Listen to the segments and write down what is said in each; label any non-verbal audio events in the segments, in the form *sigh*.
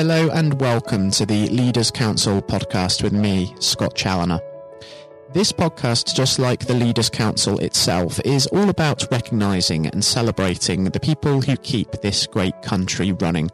Hello and welcome to the Leaders Council podcast with me, Scott Challoner. This podcast, just like the Leaders Council itself, is all about recognising and celebrating the people who keep this great country running.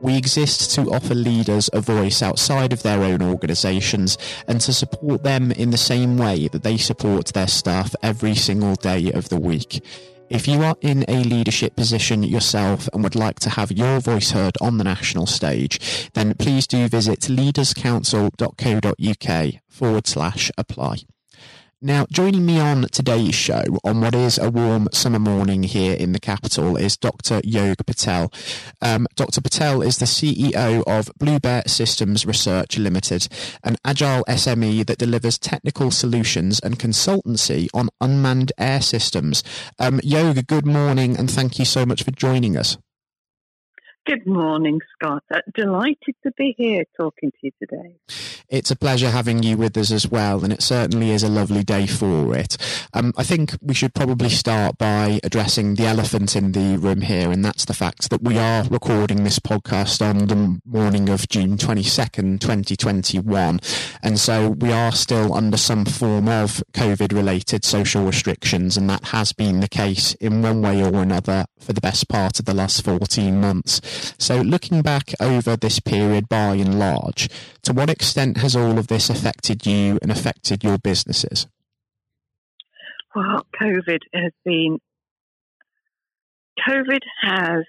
We exist to offer leaders a voice outside of their own organisations and to support them in the same way that they support their staff every single day of the week. If you are in a leadership position yourself and would like to have your voice heard on the national stage, then please do visit leaderscouncil.co.uk forward slash apply. Now, joining me on today's show on what is a warm summer morning here in the capital is Dr. Yoge Patel. Um, Dr. Patel is the CEO of Blue Bear Systems Research Limited, an agile SME that delivers technical solutions and consultancy on unmanned air systems. Um, Yoge, good morning and thank you so much for joining us. Good morning, Scott. Uh, delighted to be here talking to you today. It's a pleasure having you with us as well, and it certainly is a lovely day for it. Um, I think we should probably start by addressing the elephant in the room here, and that's the fact that we are recording this podcast on the morning of June 22nd, 2021. And so we are still under some form of COVID related social restrictions, and that has been the case in one way or another for the best part of the last 14 months. So, looking back over this period by and large, to what extent has all of this affected you and affected your businesses? Well, COVID has been, COVID has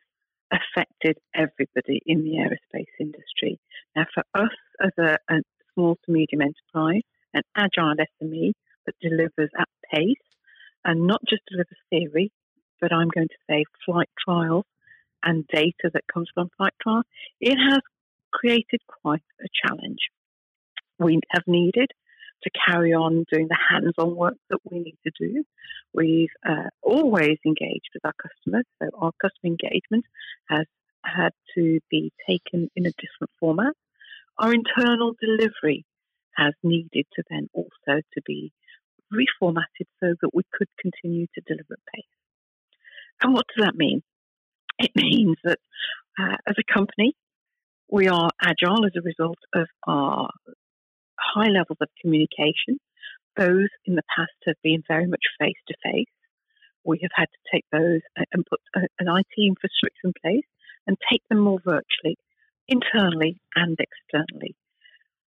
affected everybody in the aerospace industry. Now, for us as a, a small to medium enterprise, an agile SME that delivers at pace and not just delivers theory, but I'm going to say flight trials and data that comes from flight trials, it has created quite a challenge. We have needed to carry on doing the hands on work that we need to do. We've uh, always engaged with our customers, so our customer engagement has had to be taken in a different format. Our internal delivery has needed to then also to be reformatted so that we could continue to deliver at pace. And what does that mean? It means that uh, as a company, we are agile as a result of our high levels of communication. Those in the past have been very much face to face. We have had to take those and put an IT infrastructure in place and take them more virtually, internally and externally.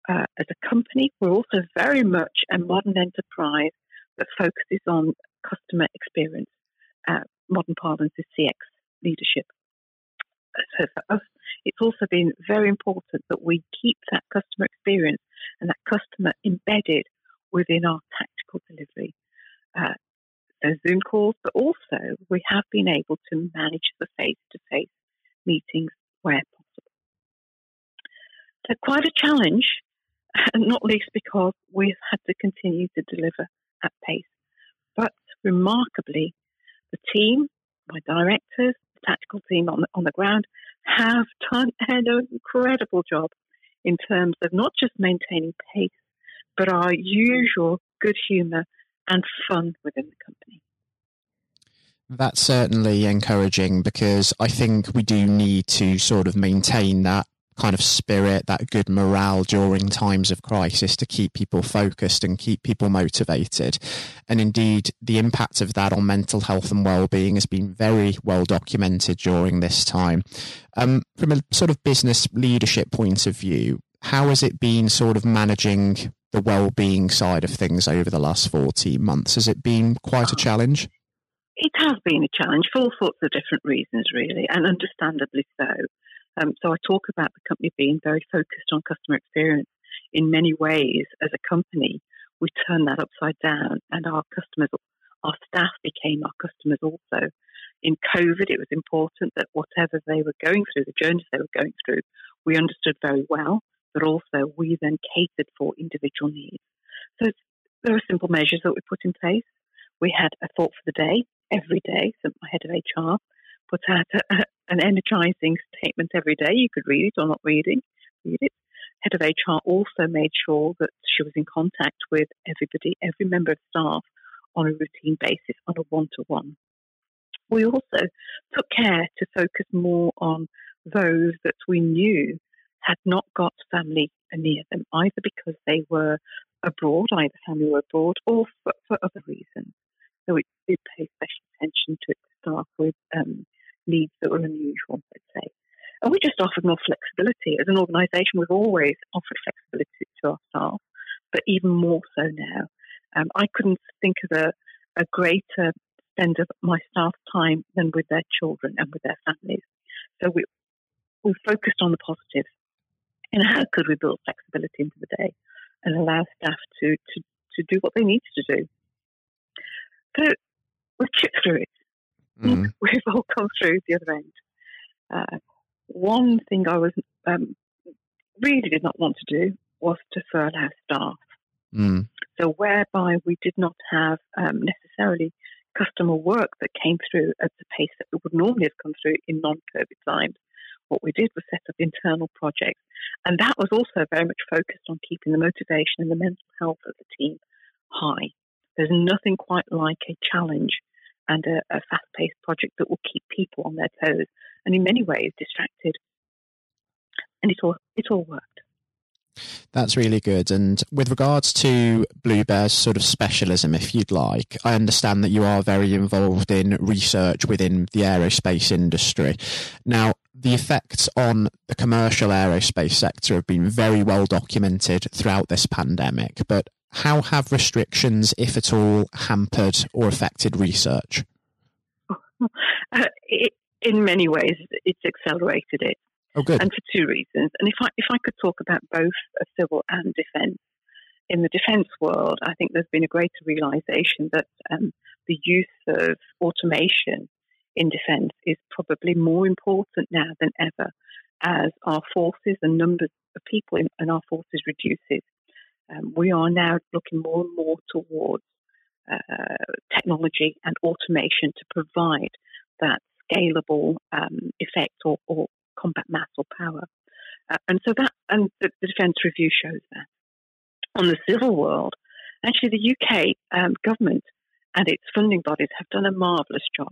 Uh, as a company, we're also very much a modern enterprise that focuses on customer experience. Uh, modern parlance is CX leadership. So for us, it's also been very important that we keep that customer experience and that customer embedded within our tactical delivery. Uh, so Zoom calls, but also we have been able to manage the face-to-face meetings where possible. So quite a challenge, *laughs* not least because we've had to continue to deliver at pace. But remarkably, the team, my directors, tactical team on on the ground have done an incredible job in terms of not just maintaining pace, but our usual good humour and fun within the company. That's certainly encouraging because I think we do need to sort of maintain that kind of spirit, that good morale during times of crisis to keep people focused and keep people motivated. And indeed, the impact of that on mental health and well-being has been very well documented during this time. Um, from a sort of business leadership point of view, how has it been sort of managing the well-being side of things over the last 14 months? Has it been quite a challenge? It has been a challenge for all sorts of different reasons, really, and understandably so. Um, so I talk about the company being very focused on customer experience. In many ways, as a company, we turned that upside down, and our customers, our staff became our customers also. In COVID, it was important that whatever they were going through, the journeys they were going through, we understood very well, but also we then catered for individual needs. So there are simple measures that we put in place. We had a thought for the day every day. So my head of HR put out a, an energizing statement every day. You could read it or not reading, read it. Head of HR also made sure that she was in contact with everybody, every member of staff on a routine basis, on a one to one. We also took care to focus more on those that we knew had not got family near them, either because they were abroad, either family were abroad, or for, for other reasons. So we did pay special attention to staff with um, needs that were unusual, let's say. And we just offered more flexibility. As an organisation, we've always offered flexibility to our staff, but even more so now. Um, I couldn't think of a, a greater spend of my staff time than with their children and with their families. So we, we focused on the positives and how could we build flexibility into the day and allow staff to, to, to do what they need to do. So we've chipped through it. Mm. *laughs* We've all come through the other end. Uh, one thing I was um, really did not want to do was to furlough staff. Mm. So whereby we did not have um, necessarily customer work that came through at the pace that it would normally have come through in non-COVID times. What we did was set up internal projects, and that was also very much focused on keeping the motivation and the mental health of the team high. There's nothing quite like a challenge and a, a fast-paced project that will keep people on their toes, and in many ways distracted. And it all it all worked. That's really good. And with regards to Blue Bear's sort of specialism, if you'd like, I understand that you are very involved in research within the aerospace industry. Now, the effects on the commercial aerospace sector have been very well documented throughout this pandemic, but how have restrictions, if at all, hampered or affected research? *laughs* Uh, it, in many ways, it's accelerated it. Oh, good. And for two reasons. And if I if I could talk about both civil and defence, in the defence world, I think there's been a greater realisation that um, the use of automation in defence is probably more important now than ever, as our forces and numbers of people in, in our forces reduces. Um, we are now looking more and more towards uh, technology and automation to provide that scalable um, effect or, or, combat mass or power. Uh, and so that, and the, the, Defence Review shows that. On the civil world, actually, the UK um, government and its funding bodies have done a marvellous job.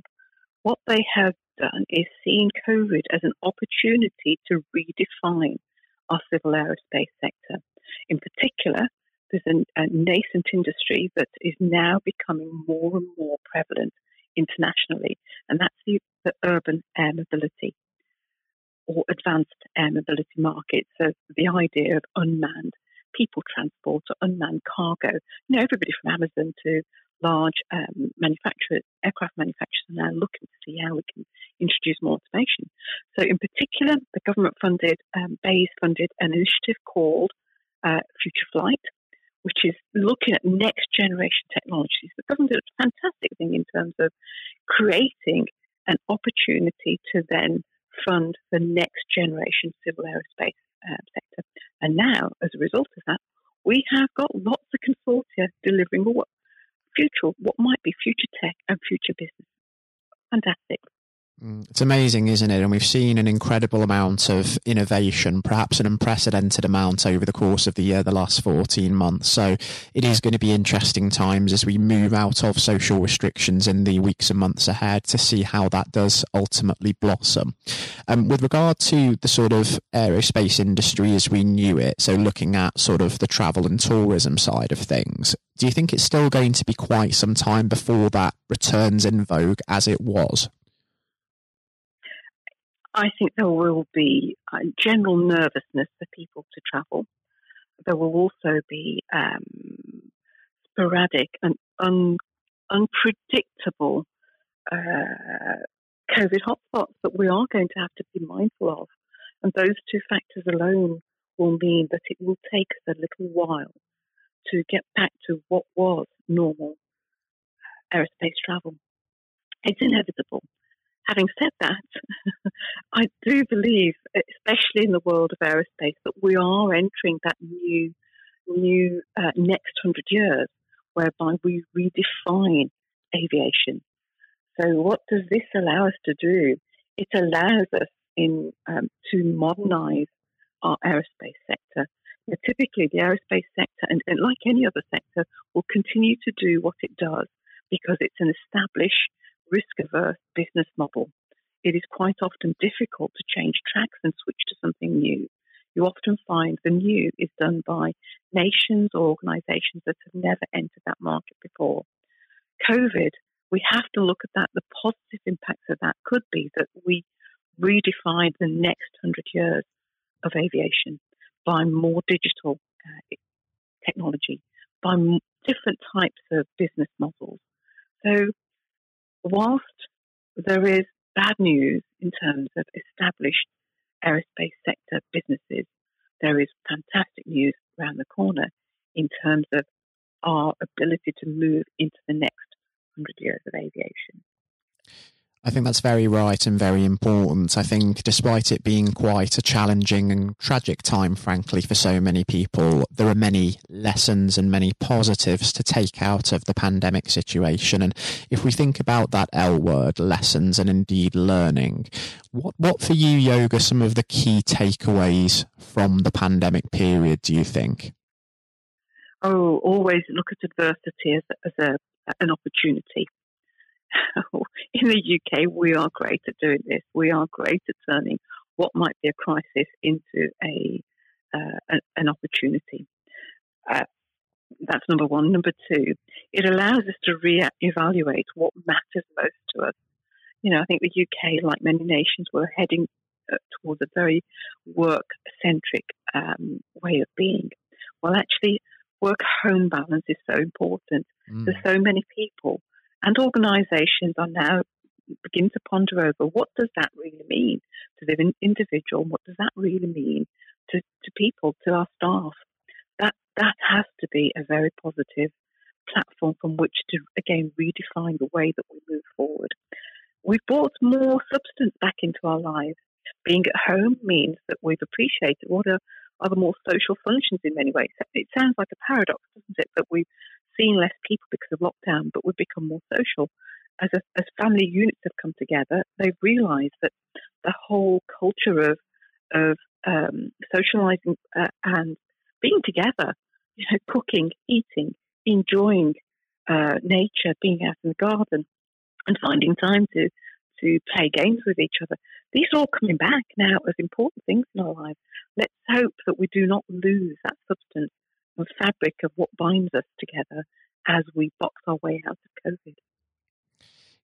What they have done is seen COVID as an opportunity to redefine our civil aerospace sector. In particular, there's a, a nascent industry that is now becoming more and more prevalent internationally, and that's the, the urban air mobility or advanced air mobility market. So the idea of unmanned people transport or unmanned cargo. You know, everybody from Amazon to large um, manufacturers, aircraft manufacturers are now looking to see how we can introduce more automation. So in particular, the government funded, um, BEIS funded an initiative called uh, Future Flight, which is looking at next generation technologies. The government did a fantastic thing in terms of creating an opportunity to then fund the next generation civil aerospace uh, sector. And now, as a result of that, we have got lots of consortia delivering what future, what might be future tech and future business. Fantastic. Mm, it's amazing, isn't it? And we've seen an incredible amount of innovation, perhaps an unprecedented amount over the course of the year, the last 14 months. So it is going to be interesting times as we move out of social restrictions in the weeks and months ahead to see how that does ultimately blossom. Um, with regard to the sort of aerospace industry as we knew it, so looking at sort of the travel and tourism side of things, do you think it's still going to be quite some time before that returns in vogue as it was? I think there will be uh, general nervousness for people to travel. There will also be um, sporadic and un- unpredictable uh, COVID hotspots that we are going to have to be mindful of. And those two factors alone will mean that it will take us a little while to get back to what was normal aerospace travel. It's inevitable. Having said that, *laughs* I do believe, especially in the world of aerospace, that we are entering that new, new uh, next hundred years, whereby we redefine aviation. So, what does this allow us to do? It allows us in um, to modernise our aerospace sector. Now, typically, the aerospace sector, and, and like any other sector, will continue to do what it does because it's an established risk averse business model, it is quite often difficult to change tracks and switch to something new. you often find the new is done by nations or organizations that have never entered that market before. COVID, we have to look at that. The positive impacts of that could be that we redefine the next hundred years of aviation by more digital uh, technology, by different types of business models. So, whilst there is bad news in terms of established aerospace sector businesses, there is fantastic news around the corner in terms of our ability to move into the next 100 years of aviation. I think that's very right and very important. I think, despite it being quite a challenging and tragic time, frankly, for so many people, there are many lessons and many positives to take out of the pandemic situation. And if we think about that L word, lessons and indeed learning, what, what for you, Yoge, some of the key takeaways from the pandemic period, do you think? Oh, always look at adversity as, as a, an opportunity *laughs* in the UK, we are great at doing this. We are great at turning what might be a crisis into a, uh, an opportunity. Uh, that's number one. Number two, it allows us to re-evaluate what matters most to us. You know, I think the UK, like many nations, we're heading uh, towards a very work-centric um, way of being. Well, actually, work-home balance is so important. Mm. There's so many people and organisations are now begin to ponder over what does that really mean to the individual? and What does that really mean to, to people, to our staff? That that has to be a very positive platform from which to again redefine the way that we move forward. We've brought more substance back into our lives. Being at home means that we've appreciated what are, are the more social functions in many ways. It sounds like a paradox, doesn't it? That we've seen less people because of lockdown, but we've become more social. As, a, as family units have come together, they've realised that the whole culture of of um, socialising uh, and being together, you know, cooking, eating, enjoying uh, nature, being out in the garden, and finding time to to play games with each other. These are all coming back now as important things in our lives. Let's hope that we do not lose that substance the fabric of what binds us together as we box our way out of COVID.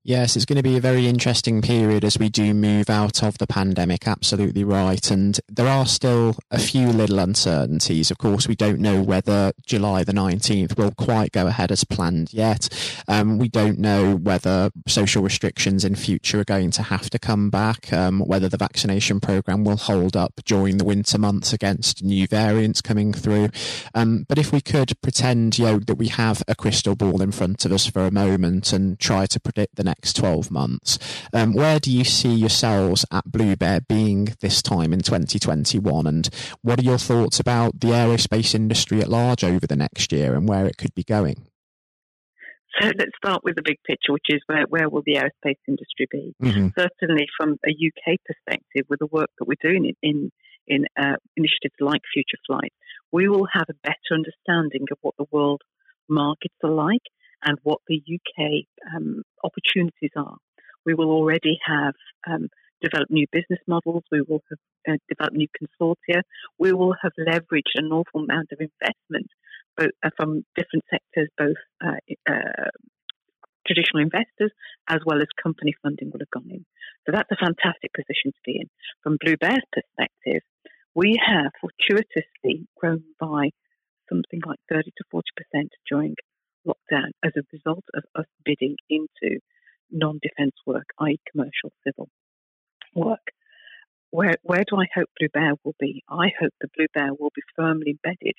Yes, it's going to be a very interesting period as we do move out of the pandemic. Absolutely right. And there are still a few little uncertainties. Of course, we don't know whether July the 19th will quite go ahead as planned yet. Um, we don't know whether social restrictions in future are going to have to come back, um, whether the vaccination program will hold up during the winter months against new variants coming through. Um, but if we could pretend, you know, that we have a crystal ball in front of us for a moment and try to predict the next next 12 months. Um, where do you see yourselves at Blue Bear being this time in 2021? And what are your thoughts about the aerospace industry at large over the next year and where it could be going? So let's start with the big picture, which is where, where will the aerospace industry be? Mm-hmm. Certainly, from a UK perspective, with the work that we're doing in in, in uh, initiatives like Future Flight, we will have a better understanding of what the world markets are like and what the UK um, opportunities are. We will already have um, developed new business models. We will have uh, developed new consortia. We will have leveraged an awful amount of investment both, uh, from different sectors, both uh, uh, traditional investors as well as company funding will have gone in. So that's a fantastic position to be in. From Blue Bear's perspective, we have fortuitously grown by something like 30 to 40% during lockdown as a result of us bidding into non defence work, i.e., commercial civil work. Where, where do I hope Blue Bear will be? I hope the Blue Bear will be firmly embedded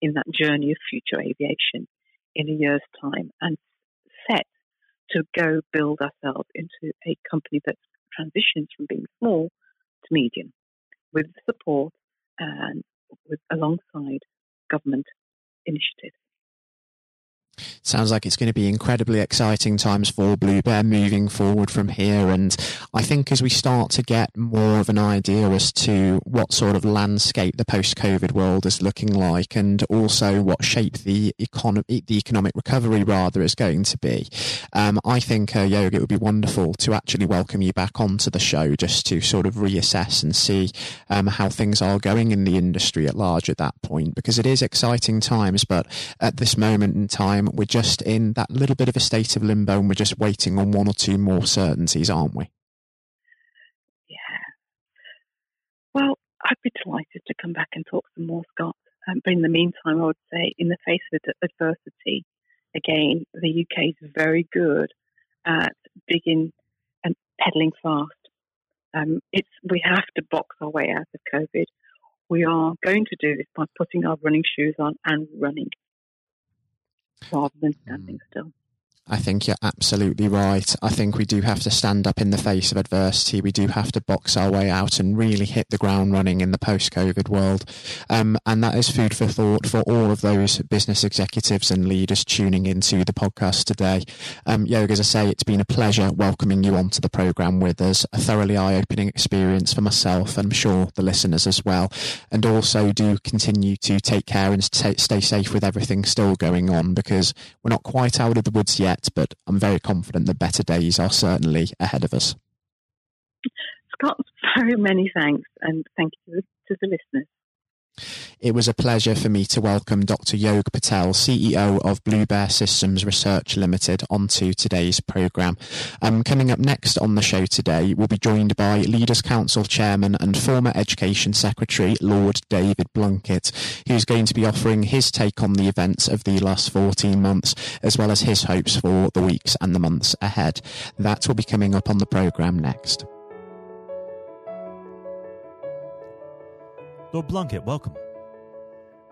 in that journey of future aviation in a year's time and set to go build ourselves into a company that transitions from being small to medium with support and with alongside government initiatives. Sounds like it's going to be incredibly exciting times for Blue Bear moving forward from here. And I think as we start to get more of an idea as to what sort of landscape the post-COVID world is looking like, and also what shape the economy, the economic recovery rather, is going to be, um, I think uh, Yoge, it would be wonderful to actually welcome you back onto the show just to sort of reassess and see um, how things are going in the industry at large at that point, because it is exciting times. But at this moment in time, we're just in that little bit of a state of limbo and we're just waiting on one or two more certainties, aren't we? Yeah. Well, I'd be delighted to come back and talk some more, Scott. Um, but in the meantime, I would say, in the face of adversity, again, the UK is very good at digging and pedaling fast. Um, it's we have to box our way out of COVID. We are going to do this by putting our running shoes on and running rather than standing mm. still. I think you're absolutely right. I think we do have to stand up in the face of adversity. We do have to box our way out and really hit the ground running in the post-COVID world. Um, and that is food for thought for all of those business executives and leaders tuning into the podcast today. Um, Yoge, as I say, it's been a pleasure welcoming you onto the program with us. A thoroughly eye-opening experience for myself and I'm sure the listeners as well. And also do continue to take care and stay safe with everything still going on because we're not quite out of the woods yet yet, but I'm very confident that better days are certainly ahead of us. Scott, very many thanks, and thank you to the listeners. It was a pleasure for me to welcome Dr. Yoge Patel, CEO of Blue Bear Systems Research Limited, onto today's programme. Um, coming up next on the show today, we'll be joined by Leaders Council Chairman and former Education Secretary, Lord David Blunkett, who's going to be offering his take on the events of the last 14 months, as well as his hopes for the weeks and the months ahead. That will be coming up on the programme next. Lord Blunkett, welcome.